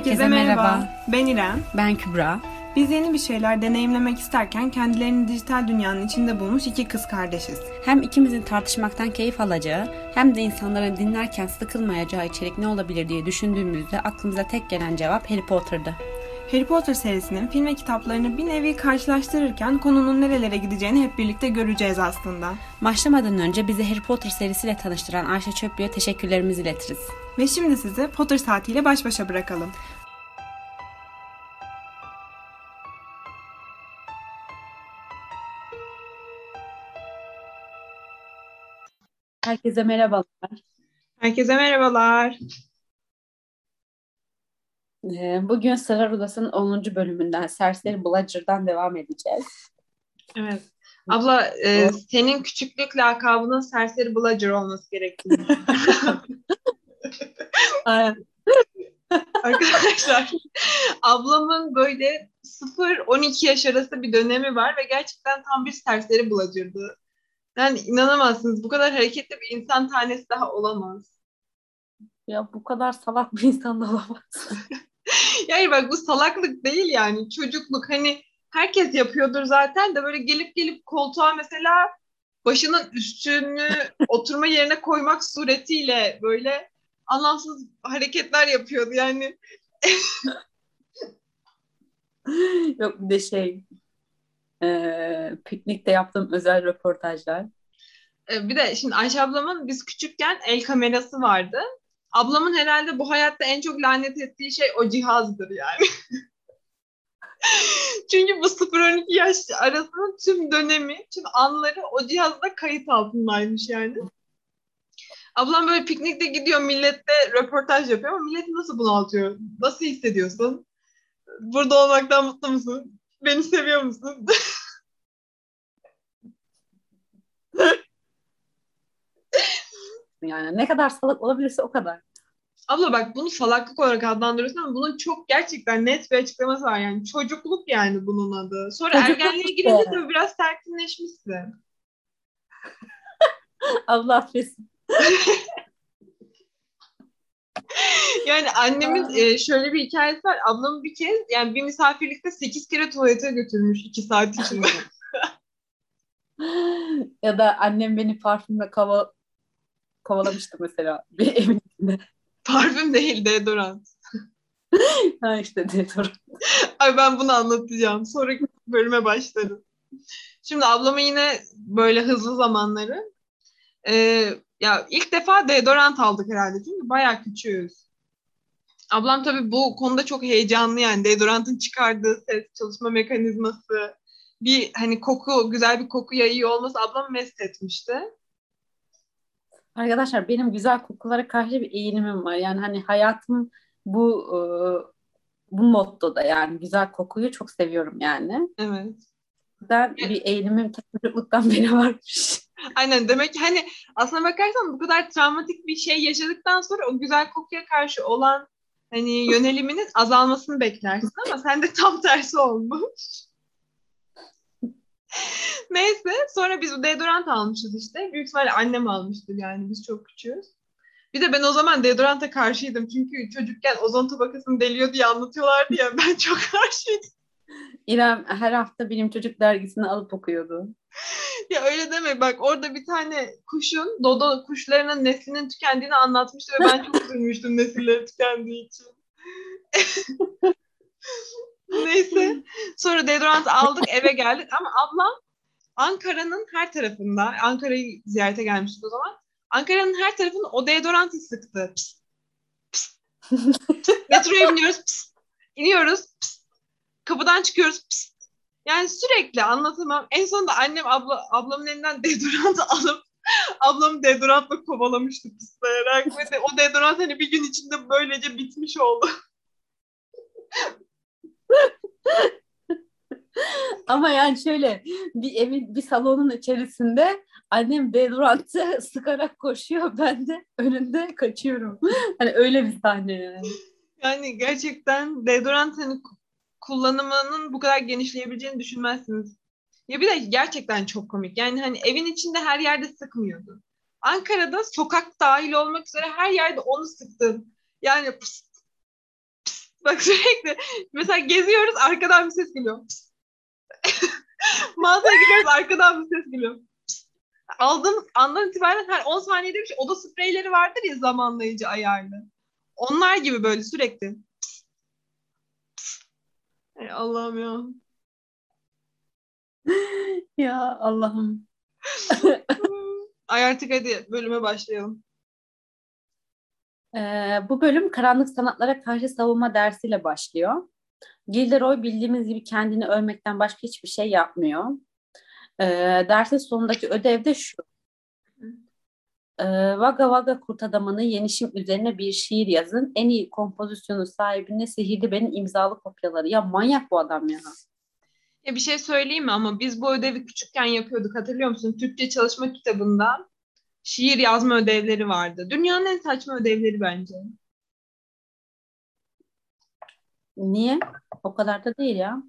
Herkese merhaba. Ben İrem. Ben Kübra. Biz yeni bir şeyler deneyimlemek isterken kendilerini dijital dünyanın içinde bulmuş iki kız kardeşiz. Hem ikimizin tartışmaktan keyif alacağı hem de insanların dinlerken sıkılmayacağı içerik ne olabilir diye düşündüğümüzde aklımıza tek gelen cevap Harry Potter'dı. Harry Potter serisinin film ve kitaplarını bir nevi karşılaştırırken konunun nerelere gideceğini hep birlikte göreceğiz aslında. Başlamadan önce bizi Harry Potter serisiyle tanıştıran Ayşe Çöplü'ye teşekkürlerimizi iletiriz. Ve şimdi sizi Potter saatiyle baş başa bırakalım. Herkese merhabalar. Herkese merhabalar. Ee, Bugün Sırlar Odası'nın 10. bölümünden Serseri Bludger'dan devam edeceğiz. Evet. Abla e, senin küçüklük lakabının Serseri Bludger olması gerektiğini. Arkadaşlar ablamın böyle 0-12 yaş arası bir dönemi var ve gerçekten tam bir serseri Bludger'dı. Yani inanamazsınız bu kadar hareketli bir insan tanesi daha olamaz. Ya bu kadar salak bir insan da olamaz. Yani bak bu salaklık değil yani çocukluk hani herkes yapıyordur zaten de böyle gelip gelip koltuğa mesela başının üstünü oturma yerine koymak suretiyle böyle anlamsız hareketler yapıyordu yani. Yok bir de şey e, piknikte yaptığım özel röportajlar. Ee, Bir de şimdi Ayşe ablamın biz küçükken el kamerası vardı. Ablamın herhalde bu hayatta en çok lanet ettiği şey o cihazdır yani. Çünkü bu 0-12 yaş arasının tüm dönemi, tüm anları o cihazda kayıt altındaymış yani. Ablam böyle piknikte gidiyor, millette röportaj yapıyor ama milleti nasıl bunaltıyor? Nasıl hissediyorsun? Burada olmaktan mutlu musun? Beni seviyor musun? Yani ne kadar salak olabilirse o kadar. Abla bak bunu salaklık olarak adlandırıyorsun ama bunun çok gerçekten net bir açıklaması var yani. Çocukluk yani bunun adı. Sonra Çocukluk ergenliğe girince tabii biraz sakinleşmişsin. Allah affetsin. Yani annemin e, şöyle bir hikayesi var. Ablamı bir kez yani bir misafirlikte 8 kere tuvalete götürmüş 2 saat içinde. ya da annem beni parfümle kava kovalamıştı mesela bir evin içinde. Parfüm değil deodorant. ha işte deodorant. Ay ben bunu anlatacağım. Sonraki bölüme başlarım. Şimdi ablamın yine böyle hızlı zamanları. Ee, ya ilk defa deodorant aldık herhalde çünkü bayağı küçüğüz. Ablam tabii bu konuda çok heyecanlı yani deodorantın çıkardığı ses, çalışma mekanizması, bir hani koku, güzel bir koku yayıyor olması ablam mest etmişti. Arkadaşlar benim güzel kokulara karşı bir eğilimim var. Yani hani hayatım bu e, bu mottoda yani güzel kokuyu çok seviyorum yani. Evet. Ben bir eğilimim ta çocukluktan beri varmış. Aynen demek ki hani aslına bakarsan bu kadar travmatik bir şey yaşadıktan sonra o güzel kokuya karşı olan hani yöneliminin azalmasını beklersin ama sende tam tersi olmuş. Neyse sonra biz deodorant almışız işte. Büyük ihtimalle annem almıştır yani biz çok küçüğüz. Bir de ben o zaman deodoranta karşıydım. Çünkü çocukken ozon tabakasını deliyor diye anlatıyorlardı ya ben çok karşıydım. İrem her hafta Bilim Çocuk dergisini alıp okuyordu. Ya öyle deme bak orada bir tane kuşun dodo kuşlarının neslinin tükendiğini anlatmıştı ve ben çok üzülmüştüm nesilleri tükendiği için. Neyse sonra deodorant aldık eve geldik ama ablam Ankara'nın her tarafında Ankara'yı ziyarete gelmiştik o zaman. Ankara'nın her tarafında o deodorantı sıktı. Pst, pst. Metroya biniyoruz. Pst, iniyoruz. Pst. Kapıdan çıkıyoruz. Pst. Yani sürekli anlatamam. En sonunda annem abla, ablamın elinden deodorantı alıp ablamı deodorantla kovalamıştı pislayarak. Ve o deodorant hani bir gün içinde böylece bitmiş oldu. Ama yani şöyle bir evin bir salonun içerisinde annem deodorantı sıkarak koşuyor ben de önünde kaçıyorum. Hani öyle bir sahne yani. Yani gerçekten deodorant hani ku- kullanımının bu kadar genişleyebileceğini düşünmezsiniz. Ya bir de gerçekten çok komik. Yani hani evin içinde her yerde sıkmıyordu. Ankara'da sokak dahil olmak üzere her yerde onu sıktın. Yani pıst, pıst, Bak sürekli mesela geziyoruz arkadan bir ses geliyor. Mağazaya giriyoruz arkadan bir ses geliyor. Aldığımız andan itibaren her 10 saniyede bir şey oda spreyleri vardır ya zamanlayıcı ayarlı. Onlar gibi böyle sürekli. Ey Allah'ım ya. Ya Allah'ım. Ay artık hadi bölüme başlayalım. Ee, bu bölüm karanlık sanatlara karşı savunma dersiyle başlıyor. Gilderoy bildiğimiz gibi kendini övmekten başka hiçbir şey yapmıyor. Ee, dersin sonundaki ödev de şu. Ee, Vaga Vaga Kurt Adamı'nın yenişim üzerine bir şiir yazın. En iyi kompozisyonu sahibine Sihirli Ben'in imzalı kopyaları. Ya manyak bu adam ya. Ya bir şey söyleyeyim mi ama biz bu ödevi küçükken yapıyorduk hatırlıyor musun? Türkçe çalışma kitabında şiir yazma ödevleri vardı. Dünyanın en saçma ödevleri bence. Niye? O kadar da değil ya.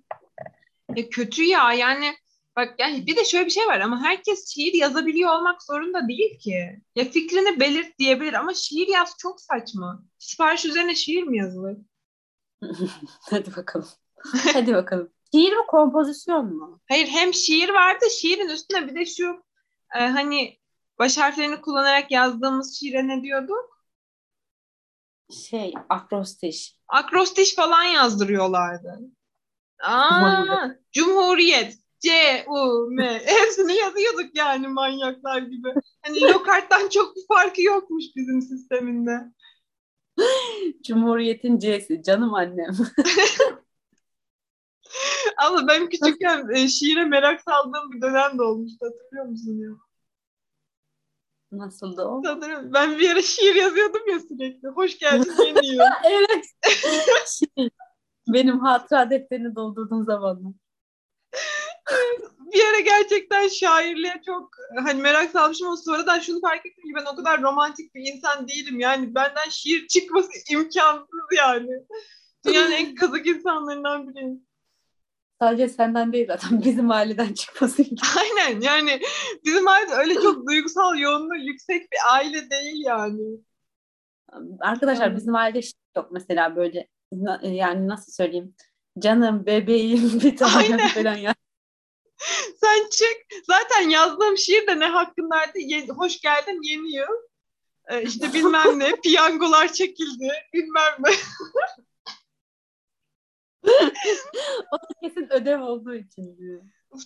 Ya kötü ya yani bak yani bir de şöyle bir şey var ama herkes şiir yazabiliyor olmak zorunda değil ki. Ya fikrini belirt diyebilir ama şiir yaz çok saçma. Sipariş üzerine şiir mi yazılır? Hadi bakalım. Hadi bakalım. Şiir mi kompozisyon mu? Hayır hem şiir vardı şiirin üstüne bir de şu e, hani baş harflerini kullanarak yazdığımız şiire ne diyorduk? Şey, akrostiş. Akrostiş falan yazdırıyorlardı. Aa, Cumhuriyet. C, U, M. Hepsini yazıyorduk yani manyaklar gibi. Hani lokarttan çok bir farkı yokmuş bizim sisteminde. Cumhuriyet'in C'si. Canım annem. Ama ben küçükken e, şiire merak saldığım bir dönem de olmuştu. Hatırlıyor musun ya? Nasıldı o? Sanırım ben bir yere şiir yazıyordum ya sürekli. Hoş geldin yeni yıl. evet. Benim hatıra defterini doldurduğum zamanlar. bir yere gerçekten şairliğe çok hani merak salmışım ama sonradan şunu fark ettim ki ben o kadar romantik bir insan değilim. Yani benden şiir çıkması imkansız yani. Dünyanın en kazık insanlarından biriyim. Sadece senden değil zaten bizim aileden çıkması gibi. Aynen yani bizim aile öyle çok duygusal yoğunluğu yüksek bir aile değil yani. Arkadaşlar Yani. bizim ailede şey yok mesela böyle na- yani nasıl söyleyeyim canım bebeğim bir tane Aynen. falan ya. Sen çık. Zaten yazdığım şiir de ne hakkındaydı? Ye- hoş geldin yeni yıl. Ee, işte bilmem ne. Piyangolar çekildi. Bilmem ne. O da kesin ödev olduğu için diyor.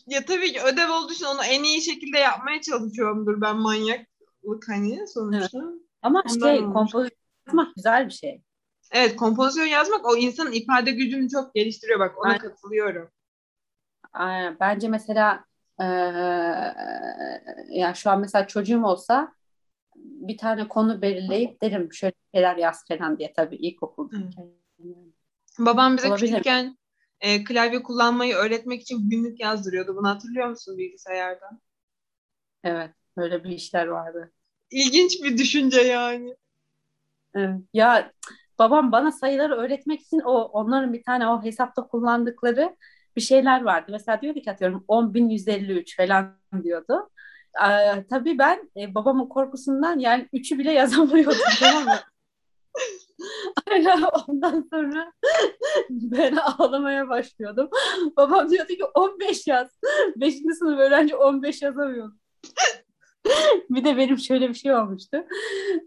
Ya tabii ki ödev olduğu için onu en iyi şekilde yapmaya çalışıyorumdur ben manyaklık hani sonuçta. Ama Ondan şey olmuş. kompozisyon yapmak güzel bir şey. Evet kompozisyon yazmak o insanın ifade gücünü çok geliştiriyor bak ona Aynen. katılıyorum. Aynen. Bence mesela eee ya şu an mesela çocuğum olsa bir tane konu belirleyip derim şöyle şeyler yaz falan diye tabii ilkokulda. Babam bize Olabilir. küçükken e, klavye kullanmayı öğretmek için günlük yazdırıyordu. Bunu hatırlıyor musun bilgisayarda? Evet, böyle bir işler vardı. İlginç bir düşünce yani. Evet. Ya babam bana sayıları öğretmek için o onların bir tane o hesapta kullandıkları bir şeyler vardı. Mesela diyordu ki atıyorum 10.153 falan diyordu. Ee, tabii ben e, babamın korkusundan yani üçü bile yazamıyordum tamam mı? Aynen ondan sonra ben ağlamaya başlıyordum. Babam diyordu ki 15 yaz. 5. sınıf öğrenci 15 yazamıyor. bir de benim şöyle bir şey olmuştu.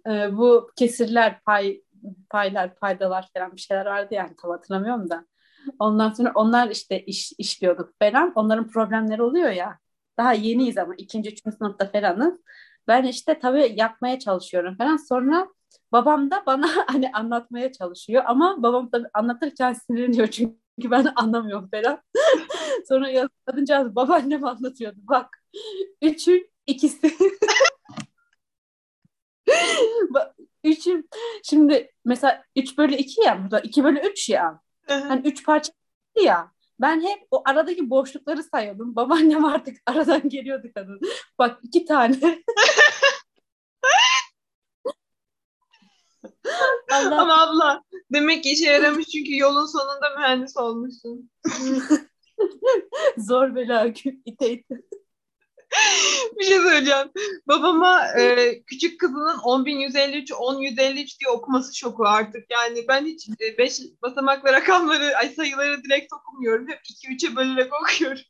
Ee, bu kesirler, pay, paylar, paydalar falan bir şeyler vardı yani tam hatırlamıyorum da. Ondan sonra onlar işte iş, işliyorduk falan. Onların problemleri oluyor ya. Daha yeniyiz ama ikinci, üçüncü sınıfta falanız. Ben işte tabii yapmaya çalışıyorum falan. Sonra babam da bana hani anlatmaya çalışıyor ama babam tabii anlatırken sinirleniyor çünkü ben anlamıyorum falan. Sonra ya- kadıncağız babaannem anlatıyordu. Bak üçün ikisi üçün şimdi mesela 3 bölü 2 ya burada 2 bölü 3 ya. Hani 3 parça ya. Ben hep o aradaki boşlukları sayıyordum. Babaannem artık aradan geliyordu kadın. Bak iki tane. Allah Ama abla demek ki işe yaramış çünkü yolun sonunda mühendis olmuşsun. zor bela ite ite. bir şey söyleyeceğim. Babama e, küçük kızının 10.153, 10.153 diye okuması şoku artık. Yani ben hiç 5 e, basamaklı rakamları, ay sayıları direkt okumuyorum. Hep 2-3'e bölerek okuyorum.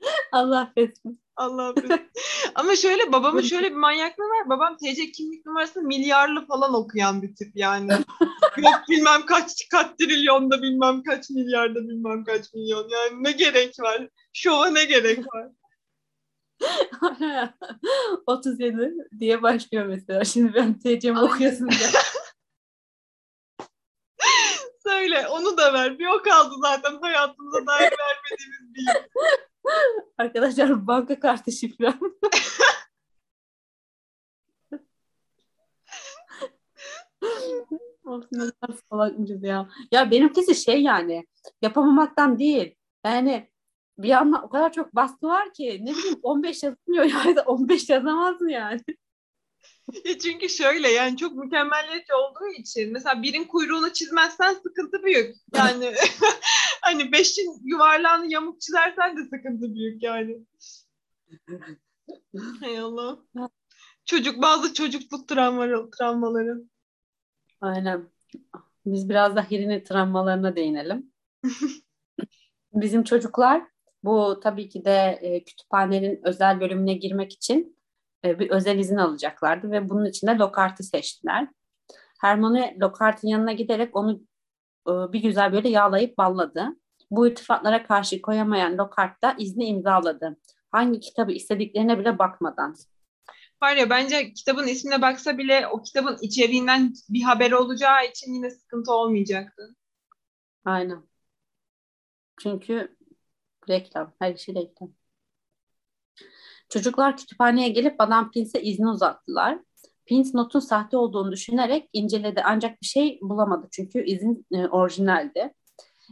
Allah affetsin. Allah. Ama şöyle babamın şöyle bir manyaklığı var. Babam TC kimlik numarasını milyarlı falan okuyan bir tip yani. Yok bilmem kaç kaç trilyonda bilmem kaç milyarda bilmem kaç milyon. Yani ne gerek var? Şova ne gerek var? 37 diye başlıyor mesela. Şimdi ben TC'mi okuyorsun diye. Söyle onu da ver. Bir o kaldı zaten hayatımıza dair vermediğimiz bir Arkadaşlar banka kartı şifrem. Of ne kadar salakmışız ya. Ya benimkisi şey yani yapamamaktan değil. Yani bir yandan o kadar çok baskı var ki ne bileyim 15 yazmıyor ya 15 yazamaz mı yani? Ya çünkü şöyle yani çok mükemmelliyetçi olduğu için mesela birin kuyruğunu çizmezsen sıkıntı büyük. Yani hani beşin yuvarlağını yamuk çizersen de sıkıntı büyük yani. Hay Allah. Çocuk bazı çocukluk travmaları, travmaları. Aynen. Biz biraz da Hiri'nin travmalarına değinelim. Bizim çocuklar bu tabii ki de e, kütüphanenin özel bölümüne girmek için e, bir özel izin alacaklardı ve bunun için de Lokart'ı seçtiler. Hermione Lokart'ın yanına giderek onu bir güzel böyle yağlayıp balladı. Bu iltifatlara karşı koyamayan Lockhart da izni imzaladı. Hangi kitabı istediklerine bile bakmadan. Var ya bence kitabın ismine baksa bile o kitabın içeriğinden bir haber olacağı için yine sıkıntı olmayacaktı. Aynen. Çünkü reklam, her şey reklam. Çocuklar kütüphaneye gelip Adam Pince'e izni uzattılar. Pince notun sahte olduğunu düşünerek inceledi ancak bir şey bulamadı çünkü izin e, orijinaldi.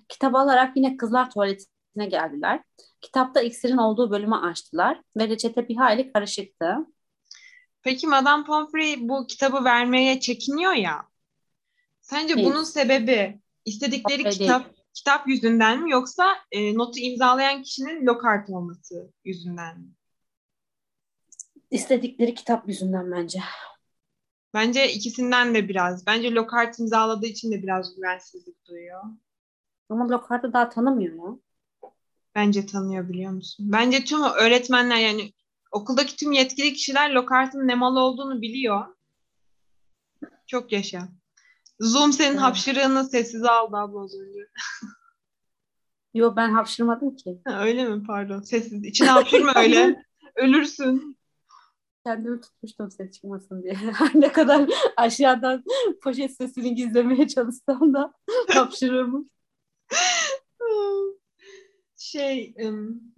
Kitabı alarak yine kızlar tuvaletine geldiler. Kitapta iksirin olduğu bölümü açtılar ve reçete bir hayli karışıktı. Peki Madame Pomfrey bu kitabı vermeye çekiniyor ya. Sence evet. bunun sebebi istedikleri Pomfrey kitap değil. kitap yüzünden mi yoksa e, notu imzalayan kişinin Lockhart olması yüzünden mi? İstedikleri kitap yüzünden bence. Bence ikisinden de biraz. Bence Lockhart imzaladığı için de biraz güvensizlik duyuyor. Ama Lockhart'ı daha tanımıyor mu? Bence tanıyor biliyor musun? Bence tüm öğretmenler yani okuldaki tüm yetkili kişiler Lockhart'ın ne mal olduğunu biliyor. Çok yaşa. Zoom senin evet. hapşırığını sessize aldı abla az önce. Yok ben hapşırmadım ki. Ha, öyle mi? Pardon. Sessiz. İçine hapşırma öyle. Ölürsün kendimi tutmuştum ses çıkmasın diye. ne kadar aşağıdan poşet sesini gizlemeye çalışsam da hapşırırım. şey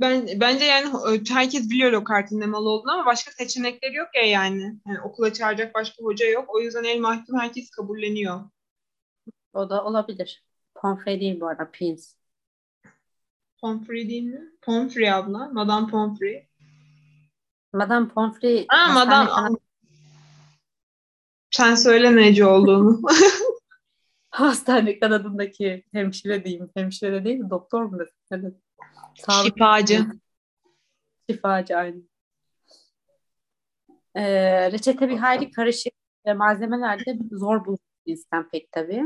ben bence yani herkes biliyor o kartın ne mal olduğunu ama başka seçenekleri yok ya yani. yani okula çağıracak başka hoca yok. O yüzden el mahkum herkes kabulleniyor. O da olabilir. Pomfrey değil bu arada. Pins. Pomfrey değil mi? Pomfrey abla. Madame Pomfrey. Madame Pomfrey Aa, Madame. Sen söyle neci olduğunu. hastane kanadındaki hemşire diyeyim. Hemşire de değil doktor mu dedim? Evet. Sağlık Şifacı. Şifacı aynı. Ee, reçete bir hayli karışık ve malzemelerde zor bulunmaktan pek tabii.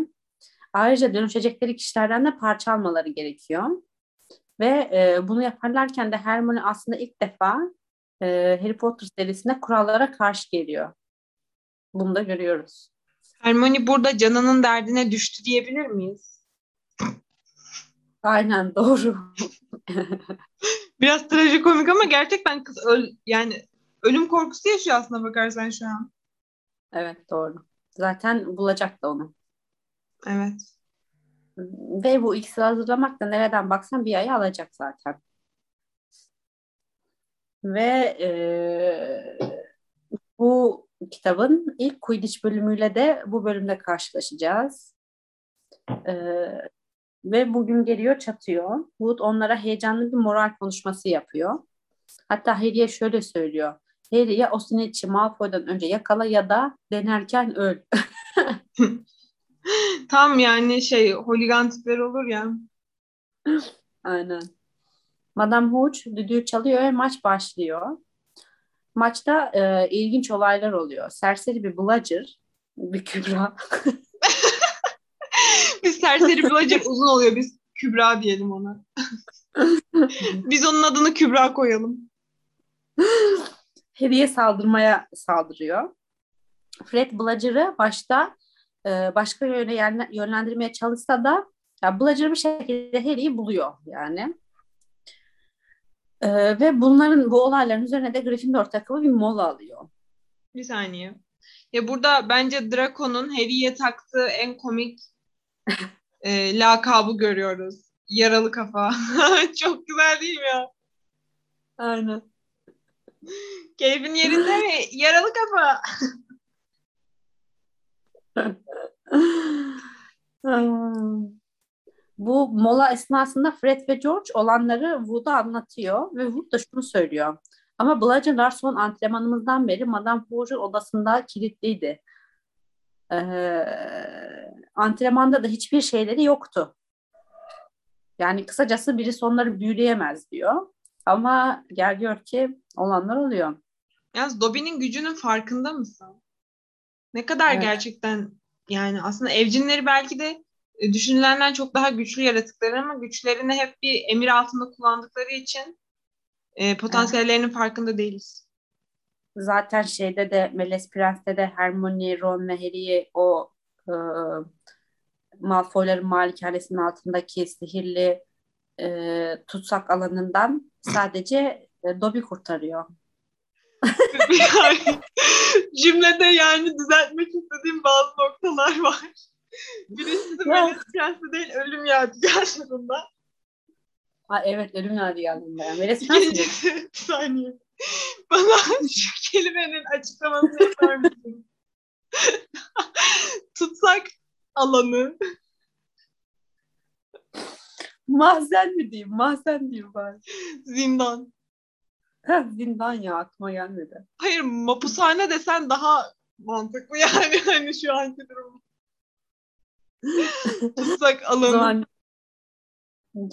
Ayrıca dönüşecekleri kişilerden de parça almaları gerekiyor. Ve e, bunu yaparlarken de Hermione aslında ilk defa e, Harry Potter serisinde kurallara karşı geliyor. Bunu da görüyoruz. Hermione burada canının derdine düştü diyebilir miyiz? Aynen doğru. Biraz trajikomik ama gerçekten kız öl yani ölüm korkusu yaşıyor aslında bakarsan şu an. Evet doğru. Zaten bulacak da onu. Evet. Ve bu ikisi hazırlamak da nereden baksan bir ay alacak zaten. Ve e, bu kitabın ilk Quidditch bölümüyle de bu bölümde karşılaşacağız. E, ve bugün geliyor çatıyor. Wood onlara heyecanlı bir moral konuşması yapıyor. Hatta Harry'e şöyle söylüyor. Harry ya Osinetçi Malfoy'dan önce yakala ya da denerken öl. Tam yani şey holigan tipler olur ya. Aynen. Madame Hooch düdüğü çalıyor ve maç başlıyor. Maçta e, ilginç olaylar oluyor. Serseri bir Bludger, bir Kübra. Biz serseri Bludger uzun oluyor. Biz Kübra diyelim ona. Biz onun adını Kübra koyalım. Harry'e saldırmaya saldırıyor. Fred Bludger'ı başta e, başka yöne yönlendirmeye çalışsa da ya Bludger bir şekilde Harry'i buluyor yani. E, ve bunların bu olayların üzerine de Gryffindor takımı bir mola alıyor. Bir saniye. Ya burada bence Draco'nun Harry'e taktığı en komik e, lakabı görüyoruz. Yaralı kafa. Çok güzel değil mi ya? Aynen. Keyfin yerinde mi? Yaralı kafa. Bu mola esnasında Fred ve George olanları Wood'a anlatıyor ve Wood da şunu söylüyor. Ama Bludgeon son antrenmanımızdan beri Madame Rouge'un odasında kilitliydi. Ee, antrenmanda da hiçbir şeyleri yoktu. Yani kısacası birisi onları büyüleyemez diyor. Ama gel gör ki olanlar oluyor. Yalnız Dobby'nin gücünün farkında mısın? Ne kadar evet. gerçekten yani aslında evcinleri belki de düşünülenden çok daha güçlü yaratıklar ama güçlerini hep bir emir altında kullandıkları için e, potansiyellerinin evet. farkında değiliz. Zaten şeyde de Meles Prens'te de Hermione, Ron ve Harry'i o e, Malfoy'ların malikanesinin altındaki sihirli e, tutsak alanından sadece e, Dobby kurtarıyor. cümlede yani düzeltmek istediğim bazı noktalar var. Birincisi Melis Prensi değil ölüm yadigarlarında. Ha, evet ölüm yadigarlarında. Yani. Melis Prensi Bir saniye. Bana şu kelimenin açıklamasını yapar mısın? Tutsak alanı. Mahzen mi diyeyim? Mahzen diyeyim ben. Zindan. Ha, zindan ya aklıma gelmedi. Hayır mapushane desen daha mantıklı yani hani şu anki durum. Tutsak alanı. Zaman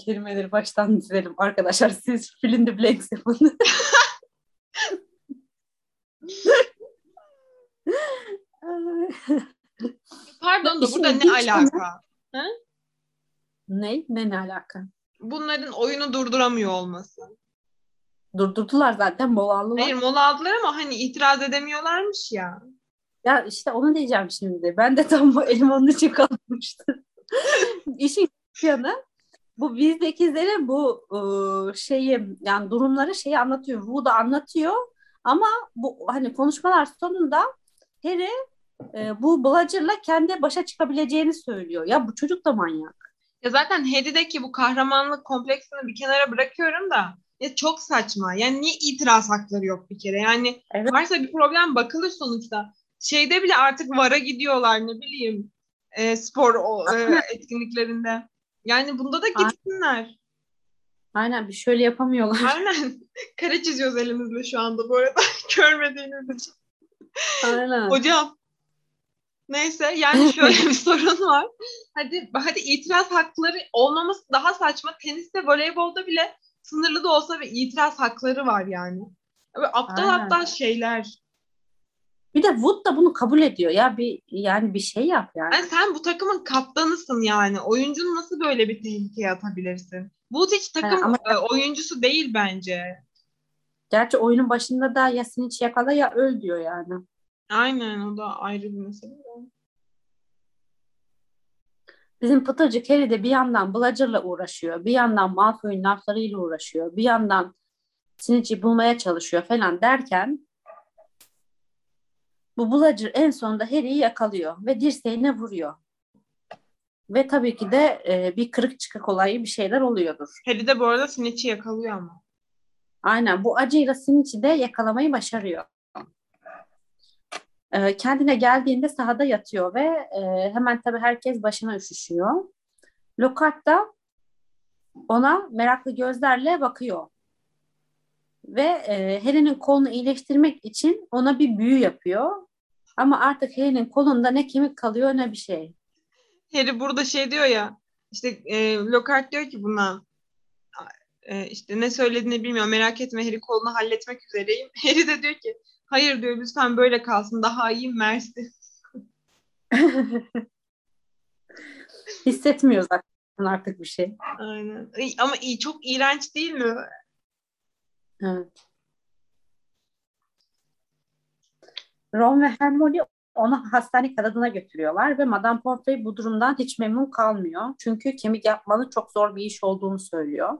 kelimeleri baştan dizelim. Arkadaşlar siz fill in the blanks yapın. Pardon da burada ne alaka? Ha? Ne? Ne ne alaka? Bunların oyunu durduramıyor olması. Durdurdular zaten mola aldılar. Hayır mola aldılar ama hani itiraz edemiyorlarmış ya. Ya işte onu diyeceğim şimdi. Ben de tam bu elim onun için. İşin yanı bu bizdekilere bu ıı, şeyi yani durumları şeyi anlatıyor. Wu da anlatıyor ama bu hani konuşmalar sonunda Harry e, bu Bludger'la kendi başa çıkabileceğini söylüyor. Ya bu çocuk da manyak. Ya zaten Harry'deki bu kahramanlık kompleksini bir kenara bırakıyorum da ya çok saçma. Yani niye itiraz hakları yok bir kere? Yani evet. varsa bir problem bakılır sonuçta. Şeyde bile artık VAR'a gidiyorlar ne bileyim e, spor o, e, etkinliklerinde. Yani bunda da gitsinler. Aynen bir şöyle yapamıyorlar. Aynen. Kare çiziyoruz elimizle şu anda bu arada. Görmediğiniz için. Aynen. Hocam Neyse yani şöyle bir sorun var. Hadi hadi itiraz hakları olmaması daha saçma. Teniste, voleybolda bile sınırlı da olsa bir itiraz hakları var yani. Böyle aptal Aynen. aptal şeyler. Bir de Wood da bunu kabul ediyor. Ya bir yani bir şey yap yani. yani sen bu takımın kaptanısın yani. Oyuncunu nasıl böyle bir tehlikeye atabilirsin? Wood hiç takım yani ama... E, oyuncusu değil bence. Gerçi oyunun başında da ya hiç yakala ya öl diyor yani. Aynen o da ayrı bir mesele. Bizim Pıtırcık Harry de bir yandan Bludger'la uğraşıyor. Bir yandan Malfoy'un laflarıyla uğraşıyor. Bir yandan Snitch'i bulmaya çalışıyor falan derken bu Bludger en sonunda Harry'i yakalıyor ve dirseğine vuruyor. Ve tabii ki de e, bir kırık çıkık olayı bir şeyler oluyordur. Harry de bu arada Snitch'i yakalıyor ama. Aynen bu acıyla Snitch'i de yakalamayı başarıyor. E, kendine geldiğinde sahada yatıyor ve e, hemen tabii herkes başına üşüşüyor. Lockhart da ona meraklı gözlerle bakıyor. Ve e, Harry'nin kolunu iyileştirmek için ona bir büyü yapıyor. Ama artık Harry'nin kolunda ne kemik kalıyor ne bir şey. Harry burada şey diyor ya işte e, Lockhart diyor ki buna e, işte ne söylediğini bilmiyorum merak etme Harry kolunu halletmek üzereyim. Harry de diyor ki hayır diyor lütfen böyle kalsın daha iyi mersi. Hissetmiyor zaten artık bir şey. Aynen. Ama iyi, çok iğrenç değil mi? Evet. Ron ve Hermione onu hastane kanadına götürüyorlar ve Madame Pomfrey bu durumdan hiç memnun kalmıyor. Çünkü kemik yapmanın çok zor bir iş olduğunu söylüyor.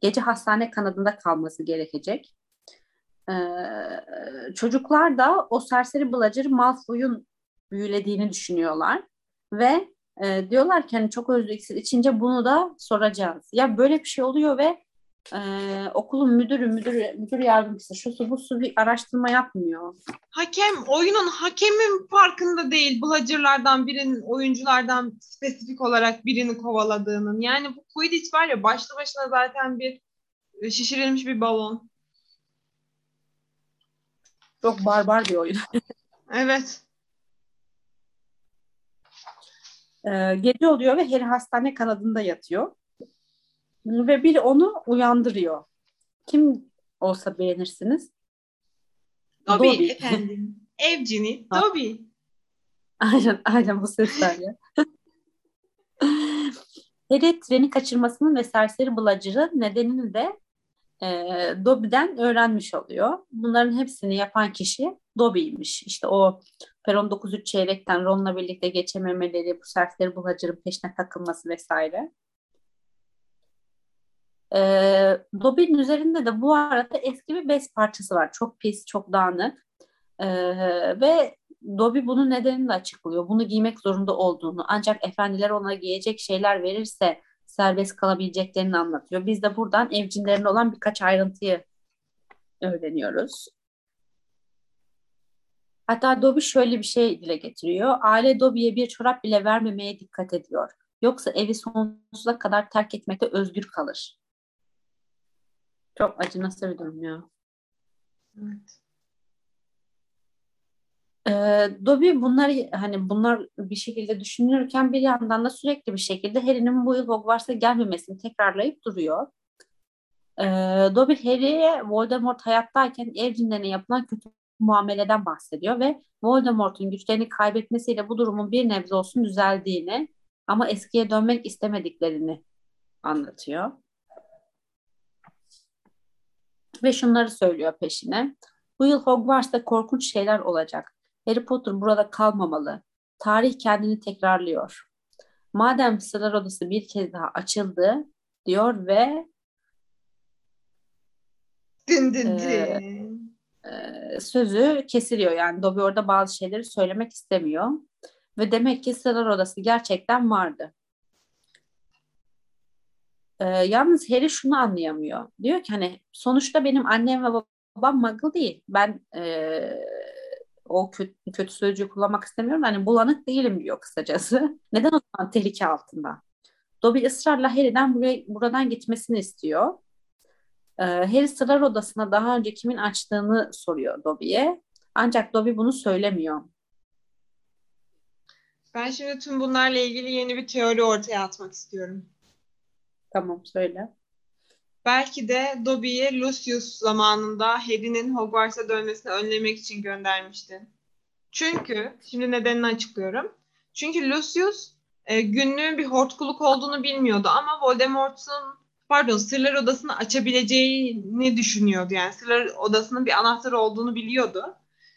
Gece hastane kanadında kalması gerekecek. Ee, çocuklar da o serseri Bludger Malfoy'un büyülediğini düşünüyorlar. Ve e, diyorlar ki hani çok özlü iksir içince bunu da soracağız. Ya böyle bir şey oluyor ve e, okulun müdürü, müdür, müdür yardımcısı şu su bu su bir araştırma yapmıyor. Hakem, oyunun hakemin farkında değil Bludger'lardan birinin, oyunculardan spesifik olarak birini kovaladığının. Yani bu Quidditch var ya başlı başına zaten bir e, şişirilmiş bir balon. Çok barbar bir oyun. evet. Ee, gece oluyor ve Harry hastane kanadında yatıyor. Ve biri onu uyandırıyor. Kim olsa beğenirsiniz? Dobby, Dobby. efendim. Evcini Dobby. Aynen, aynen bu seslerle. Harry treni kaçırmasının ve serseri Bludger'ın nedenini de e, Dobby'den öğrenmiş oluyor. Bunların hepsini yapan kişi Dobby'ymiş. İşte o Peron 9-3 çeyrekten Ron'la birlikte geçememeleri, bu serseri Bludger'ın peşine takılması vesaire. E, Dobby'nin üzerinde de bu arada eski bir bez parçası var. Çok pis, çok dağınık. E, ve Dobby bunun nedenini de açıklıyor. Bunu giymek zorunda olduğunu. Ancak efendiler ona giyecek şeyler verirse serbest kalabileceklerini anlatıyor. Biz de buradan evcinlerinde olan birkaç ayrıntıyı öğreniyoruz. Hatta Dobby şöyle bir şey dile getiriyor. Aile Dobby'ye bir çorap bile vermemeye dikkat ediyor. Yoksa evi sonsuza kadar terk etmekte özgür kalır. Çok acınası bir durum ya. Evet. Ee, Dobby bunları hani bunlar bir şekilde düşünürken bir yandan da sürekli bir şekilde Harry'nin bu yıl Hogwarts'a gelmemesini tekrarlayıp duruyor. Ee, Dobby Harry'e Voldemort hayattayken ev cinlerine yapılan kötü muameleden bahsediyor ve Voldemort'un güçlerini kaybetmesiyle bu durumun bir nebze olsun düzeldiğini ama eskiye dönmek istemediklerini anlatıyor. Ve şunları söylüyor peşine. Bu yıl Hogwarts'ta korkunç şeyler olacak. Harry Potter burada kalmamalı. Tarih kendini tekrarlıyor. Madem Sırlar Odası bir kez daha açıldı diyor ve din din din. E, e, sözü kesiliyor. Yani Dobby orada bazı şeyleri söylemek istemiyor. Ve demek ki Sırlar Odası gerçekten vardı. E, yalnız Harry şunu anlayamıyor. Diyor ki hani sonuçta benim annem ve babam muggle değil. Ben e, o kötü, kötü sözcüğü kullanmak istemiyorum. Hani bulanık değilim diyor kısacası. Neden o zaman tehlike altında? Dobby ısrarla Harry'den buraya, buradan gitmesini istiyor. Ee, Harry sırlar odasına daha önce kimin açtığını soruyor Dobby'ye. Ancak Dobby bunu söylemiyor. Ben şimdi tüm bunlarla ilgili yeni bir teori ortaya atmak istiyorum. Tamam söyle. Belki de Dobby'yi Lucius zamanında Harry'nin Hogwarts'a dönmesini önlemek için göndermişti. Çünkü, şimdi nedenini açıklıyorum. Çünkü Lucius e, günlüğün bir hortkuluk olduğunu bilmiyordu ama Voldemort'un pardon Sırlar Odası'nı açabileceğini düşünüyordu. Yani Sırlar Odası'nın bir anahtarı olduğunu biliyordu.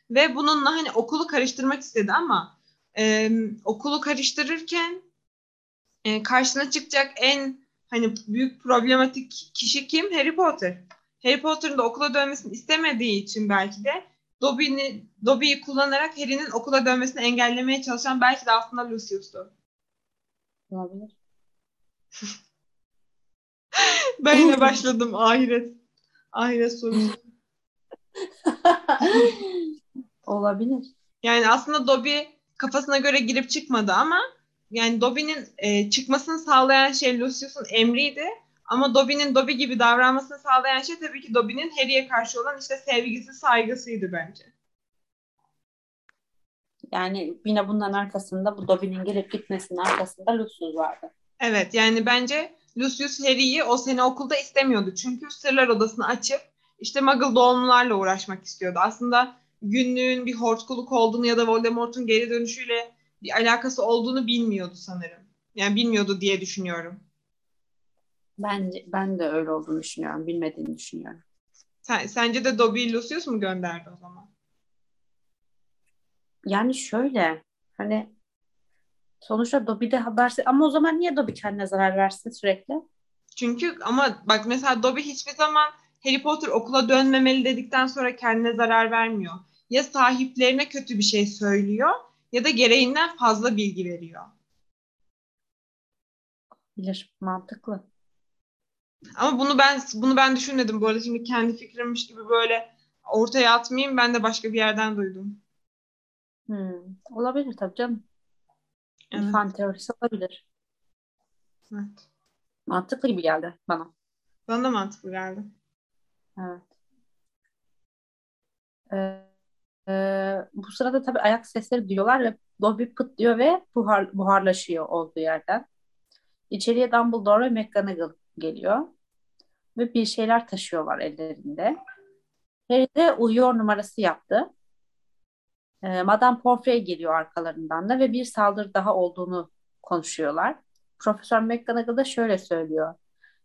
Ve bununla hani okulu karıştırmak istedi ama e, okulu karıştırırken e, karşına çıkacak en hani büyük problematik kişi kim? Harry Potter. Harry Potter'ın da okula dönmesini istemediği için belki de Dobby'yi kullanarak Harry'nin okula dönmesini engellemeye çalışan belki de aslında Lucius'tu. Olabilir. ben yine başladım ahiret. Ahiret sorusu. Olabilir. Yani aslında Dobby kafasına göre girip çıkmadı ama yani Dobby'nin e, çıkmasını sağlayan şey Lucius'un emriydi. Ama Dobby'nin Dobby gibi davranmasını sağlayan şey tabii ki Dobby'nin Harry'e karşı olan işte sevgisi, saygısıydı bence. Yani yine bundan arkasında bu Dobby'nin gelip gitmesinin arkasında Lucius vardı. Evet yani bence Lucius Harry'i o sene okulda istemiyordu. Çünkü sırlar odasını açıp işte Muggle doğumlularla uğraşmak istiyordu. Aslında günlüğün bir hortkuluk olduğunu ya da Voldemort'un geri dönüşüyle bir alakası olduğunu bilmiyordu sanırım. Yani bilmiyordu diye düşünüyorum. Bence ben de öyle olduğunu düşünüyorum. Bilmediğini düşünüyorum. Sen, sence de Dobby Lucius mu gönderdi o zaman? Yani şöyle hani sonuçta Dobby de habersiz ama o zaman niye Dobby kendine zarar versin sürekli? Çünkü ama bak mesela Dobby hiçbir zaman Harry Potter okula dönmemeli dedikten sonra kendine zarar vermiyor. Ya sahiplerine kötü bir şey söylüyor ya da gereğinden fazla bilgi veriyor. Bilir, mantıklı. Ama bunu ben bunu ben düşünmedim bu arada. Şimdi kendi fikrimmiş gibi böyle ortaya atmayayım. Ben de başka bir yerden duydum. Hmm, olabilir tabii canım. Evet. Fan teorisi olabilir. Evet. Mantıklı gibi geldi bana. Bana da mantıklı geldi. Evet. Ee, e, bu sırada tabii ayak sesleri duyuyorlar ve Dobby pıt diyor ve buhar, buharlaşıyor olduğu yerden. İçeriye Dumbledore ve McGonagall geliyor. Ve bir şeyler taşıyorlar ellerinde. Harry de uyuyor numarası yaptı. Ee, Madame Pomfrey geliyor arkalarından da ve bir saldırı daha olduğunu konuşuyorlar. Profesör McGonagall da şöyle söylüyor.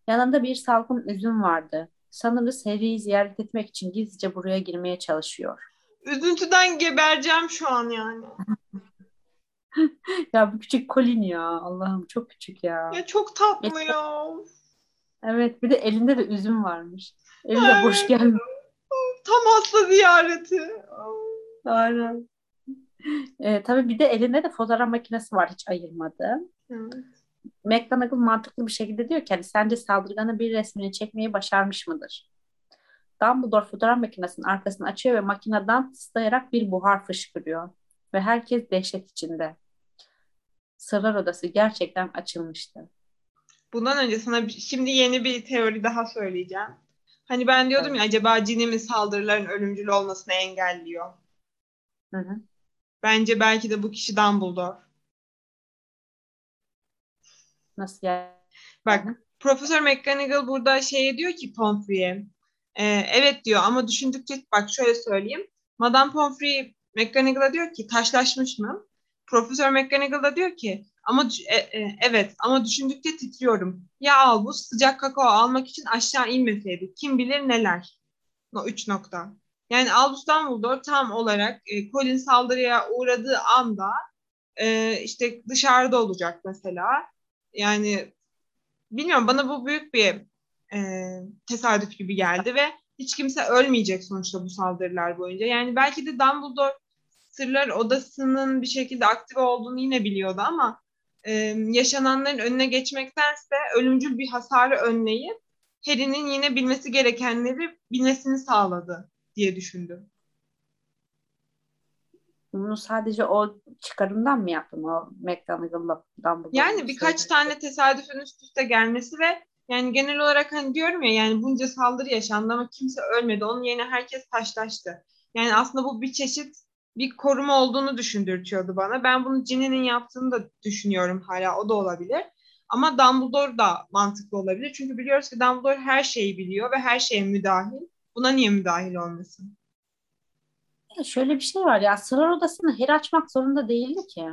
Yanında bir salkım üzüm vardı. Sanırız Harry'i ziyaret etmek için gizlice buraya girmeye çalışıyor. Üzüntüden gebereceğim şu an yani. ya bu küçük Colin ya. Allah'ım çok küçük ya. Ya çok tatlı ya. Evet bir de elinde de üzüm varmış. Elinde evet. boş gelmiş. Tam hasta ziyareti. Aynen. Ee, tabii bir de elinde de fotoğraf makinesi var hiç ayırmadı. Evet. McGonagall mantıklı bir şekilde diyor ki hani sence saldırganın bir resmini çekmeyi başarmış mıdır? Dumbledore fotoğraf makinesinin arkasını açıyor ve makineden tıslayarak bir buhar fışkırıyor. Ve herkes dehşet içinde. Sırlar odası gerçekten açılmıştı. Bundan önce sana şimdi yeni bir teori daha söyleyeceğim. Hani ben diyordum evet. ya acaba cini mi saldırıların ölümcül olmasını engelliyor? Hı hı. Bence belki de bu kişi Dumbledore. Nasıl yani? Bak Profesör McGonagall burada şey diyor ki Pomfrey'e. E, evet diyor ama düşündükçe bak şöyle söyleyeyim. Madame Pomfrey McGonagall'a diyor ki taşlaşmış mı? Profesör McGonagall da diyor ki ama e, e, evet ama düşündükçe titriyorum. Ya al bu sıcak kakao almak için aşağı inmeseydik kim bilir neler. O üç nokta. Yani Albus Dumbledore tam olarak e, Colin saldırıya uğradığı anda e, işte dışarıda olacak mesela. Yani bilmiyorum bana bu büyük bir e, tesadüf gibi geldi ve hiç kimse ölmeyecek sonuçta bu saldırılar boyunca. Yani belki de Dumbledore Sırlar Odası'nın bir şekilde aktif olduğunu yine biliyordu ama e, yaşananların önüne geçmektense ölümcül bir hasarı önleyip Harry'nin yine bilmesi gerekenleri bilmesini sağladı diye düşündüm. Bunu sadece o çıkarımdan mı yaptın o McGonagall'dan? Yani birkaç söyledi. tane tesadüfün üst üste gelmesi ve yani genel olarak hani diyorum ya yani bunca saldırı yaşandı ama kimse ölmedi. Onun yerine herkes taşlaştı. Yani aslında bu bir çeşit bir koruma olduğunu düşündürtüyordu bana. Ben bunu Ginny'nin yaptığını da düşünüyorum hala. O da olabilir. Ama Dumbledore da mantıklı olabilir. Çünkü biliyoruz ki Dumbledore her şeyi biliyor ve her şeye müdahil. Buna niye müdahil olmasın? Şöyle bir şey var ya. Sırlar odasını Harry açmak zorunda değildi ki.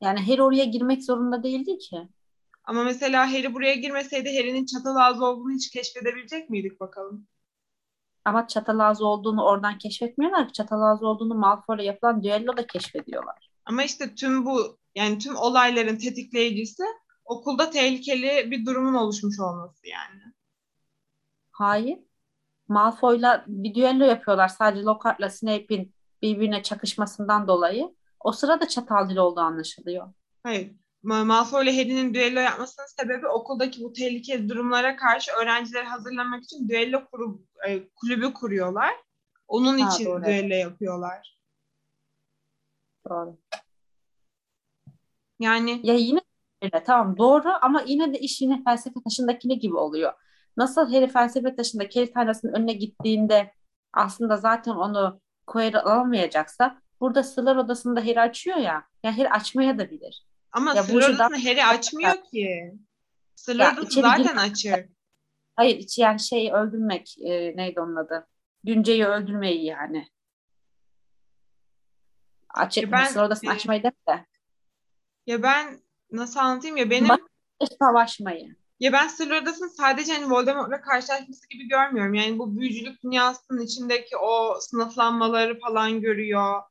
Yani Harry oraya girmek zorunda değildi ki. Ama mesela Harry buraya girmeseydi Harry'nin çatal ağzı olduğunu hiç keşfedebilecek miydik bakalım? Ama çatal ağzı olduğunu oradan keşfetmiyorlar ki. Çatal ağzı olduğunu Malfoy'la yapılan düello da keşfediyorlar. Ama işte tüm bu yani tüm olayların tetikleyicisi okulda tehlikeli bir durumun oluşmuş olması yani. Hayır. Malfoy'la bir düello yapıyorlar sadece Lockhart'la Snape'in birbirine çakışmasından dolayı. O sırada çatal dil olduğu anlaşılıyor. Hayır. Malfoy ile Harry'nin düello yapmasının sebebi okuldaki bu tehlikeli durumlara karşı öğrencileri hazırlamak için düello kuru, e, kulübü kuruyorlar. Onun ha, için doğru. düello yapıyorlar. Doğru. Yani ya yine öyle tamam doğru ama yine de iş yine felsefe taşındakine gibi oluyor. Nasıl Harry felsefe taşında Harry tanrısının önüne gittiğinde aslında zaten onu Quayle alamayacaksa burada Sırlar Odası'nda Harry açıyor ya. Ya Harry açmaya da bilir. Ama ya Sırlar Odası'nda Harry açmıyor ki. Odası içeri zaten açık. Hayır içi yani şey öldürmek e, neydi onun adı? Günce'yi öldürmeyi yani. Açık Ya ben, sır odasını e, açmayı değil de. Ya ben nasıl anlatayım ya benim Bak- Savaşmayı. ya ben Odası'nı sadece hani Voldemort'la karşılaşması gibi görmüyorum. Yani bu büyücülük dünyasının içindeki o sınıflanmaları falan görüyor.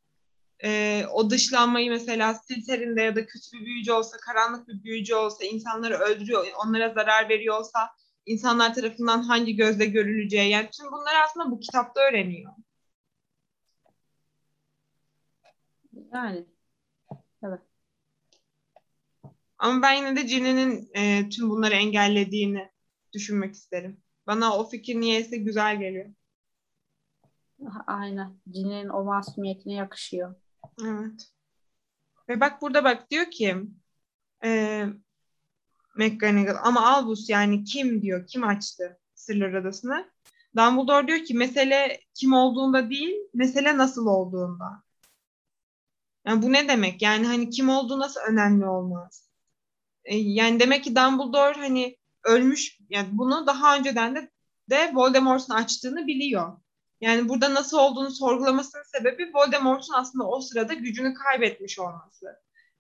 Ee, o dışlanmayı mesela Slytherin'de ya da kötü bir büyücü olsa, karanlık bir büyücü olsa, insanları öldürüyor, onlara zarar veriyor olsa insanlar tarafından hangi gözle görüleceği. Yani tüm bunları aslında bu kitapta öğreniyor. Yani. Evet. Ama ben yine de Ginny'nin e, tüm bunları engellediğini düşünmek isterim. Bana o fikir niyeyse güzel geliyor. Aynen. Cin'in o masumiyetine yakışıyor. Evet. Ve bak burada bak diyor ki e, McGonagall ama Albus yani kim diyor, kim açtı Sırlar Adası'nı? Dumbledore diyor ki mesele kim olduğunda değil, mesele nasıl olduğunda. Yani bu ne demek? Yani hani kim olduğu nasıl önemli olmaz? E, yani demek ki Dumbledore hani ölmüş, yani bunu daha önceden de de Voldemort'un açtığını biliyor. Yani burada nasıl olduğunu sorgulamasının sebebi Voldemort'un aslında o sırada gücünü kaybetmiş olması.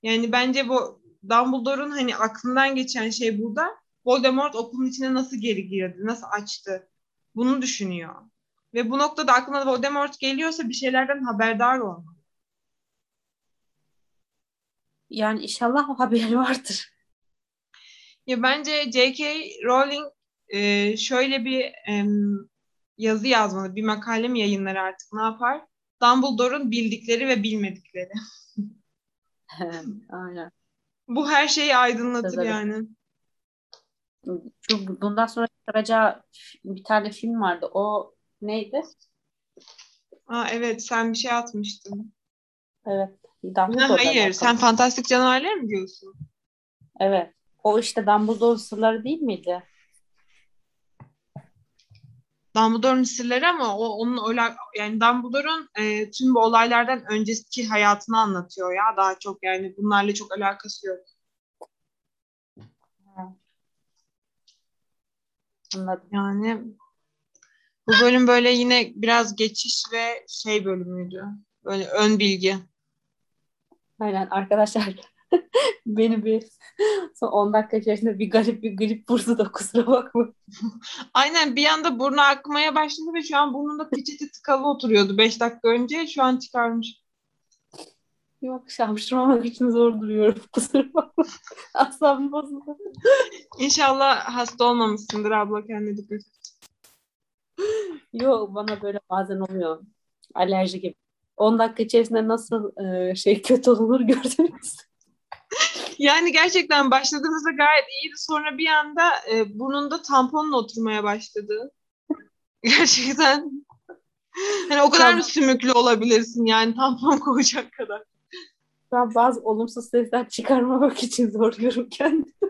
Yani bence bu Dumbledore'un hani aklından geçen şey burada Voldemort okulun içine nasıl geri girdi, nasıl açtı bunu düşünüyor. Ve bu noktada aklına Voldemort geliyorsa bir şeylerden haberdar olmalı. Yani inşallah haberi vardır. Ya bence J.K. Rowling e, şöyle bir em, yazı yazmalı, bir makale mi yayınlar artık ne yapar? Dumbledore'un bildikleri ve bilmedikleri. Aynen. Bu her şeyi aydınlatır Tabii. yani. Şu bundan sonra çıkaracağı bir tane film vardı. O neydi? Aa, evet sen bir şey atmıştın. Evet. Dumbledore'la hayır sen fantastik canavarlar mı diyorsun? Evet. O işte Dumbledore sırları değil miydi? Dumbledore'un sırları ama o onun ola- yani Dumbledore'un e, tüm bu olaylardan önceki hayatını anlatıyor ya daha çok yani bunlarla çok alakası yok. Anladım. Yani bu bölüm böyle yine biraz geçiş ve şey bölümüydü. Böyle ön bilgi. Aynen arkadaşlar beni bir son 10 dakika içerisinde bir garip bir grip vurdu da kusura bakma. Aynen bir anda burnu akmaya başladı ve şu an burnunda peçete tıkalı oturuyordu 5 dakika önce. Şu an çıkarmış. Yok şapşırmamak için zor duruyorum kusura bakma. Asabım bozuldu. İnşallah hasta olmamışsındır abla kendine dikkat et. Yok bana böyle bazen oluyor. Alerji gibi. 10 dakika içerisinde nasıl e, şey kötü olur gördünüz. Yani gerçekten başladığımızda gayet iyiydi. Sonra bir anda e, burnunda tamponla oturmaya başladı. Gerçekten. Hani o kadar mı sümüklü olabilirsin yani tampon koyacak kadar. Ben bazı olumsuz sesler çıkarmamak için zorluyorum kendimi.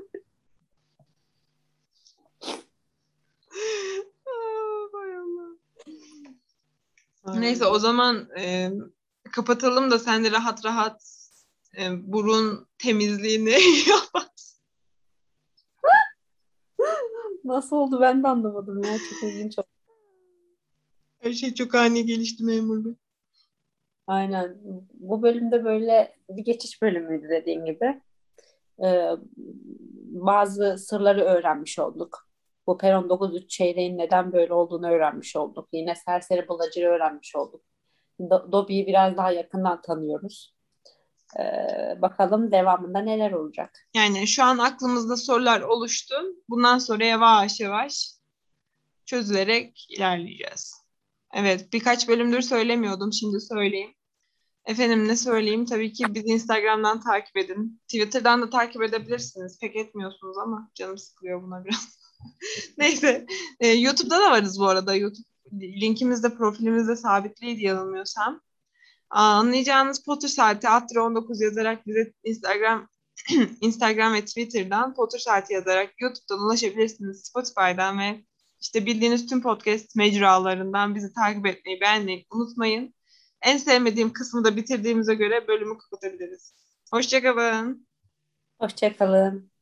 Allah. Neyse o zaman e, kapatalım da sen de rahat rahat e, burun temizliğini yap. Nasıl oldu ben de anlamadım ya. Çok ilginç oldu. Her şey çok ani gelişti memur bey. Aynen. Bu bölümde böyle bir geçiş bölümüydü dediğim gibi. Ee, bazı sırları öğrenmiş olduk. Bu Peron 9 çeyreğin neden böyle olduğunu öğrenmiş olduk. Yine serseri bulacırı öğrenmiş olduk. Do- Dobby'yi biraz daha yakından tanıyoruz. Ee, bakalım devamında neler olacak. Yani şu an aklımızda sorular oluştu. Bundan sonra yavaş yavaş çözülerek ilerleyeceğiz. Evet, birkaç bölümdür söylemiyordum. Şimdi söyleyeyim. Efendim ne söyleyeyim? Tabii ki bizi Instagram'dan takip edin. Twitter'dan da takip edebilirsiniz. Pek etmiyorsunuz ama canım sıkılıyor buna biraz. Neyse. Ee, YouTube'da da varız bu arada. YouTube linkimiz de profilimizde sabitliydi yanılmıyorsam. Anlayacağınız Potter Saati Attra 19 yazarak bize Instagram Instagram ve Twitter'dan Potter Saati yazarak YouTube'dan ulaşabilirsiniz. Spotify'dan ve işte bildiğiniz tüm podcast mecralarından bizi takip etmeyi, beğenmeyi unutmayın. En sevmediğim kısmı da bitirdiğimize göre bölümü kapatabiliriz. Hoşçakalın. Hoşçakalın.